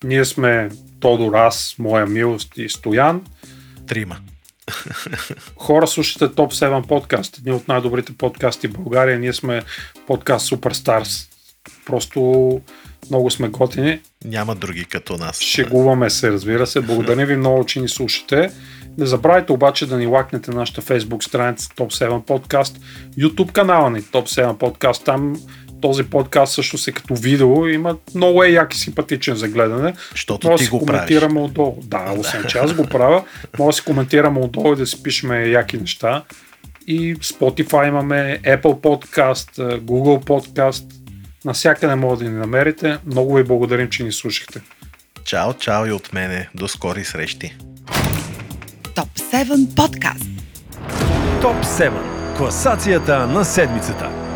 Ние сме Тодор, аз, моя милост и Стоян. Трима. Хора, слушате Топ 7 подкаст. Един от най-добрите подкасти в България. Ние сме подкаст Суперстарс. Просто много сме готини. Няма други като нас. Шегуваме се, разбира се. Благодаря ви много, че ни слушате. Не забравяйте обаче да ни лакнете нашата Facebook страница Топ 7 подкаст, YouTube канала ни Топ 7 подкаст. Там този подкаст също се като видео има много е як и симпатичен за гледане. Защото ти си го коментираме правиш. отдолу. Да, освен че аз го правя, може да си коментираме отдолу и да си пишеме яки неща. И Spotify имаме, Apple Podcast, Google Podcast, Насякъде може да ни намерите. Много ви благодарим, че ни слушахте. Чао, чао и от мене. До скори срещи. Топ 7 подкаст. Топ 7. Класацията на седмицата.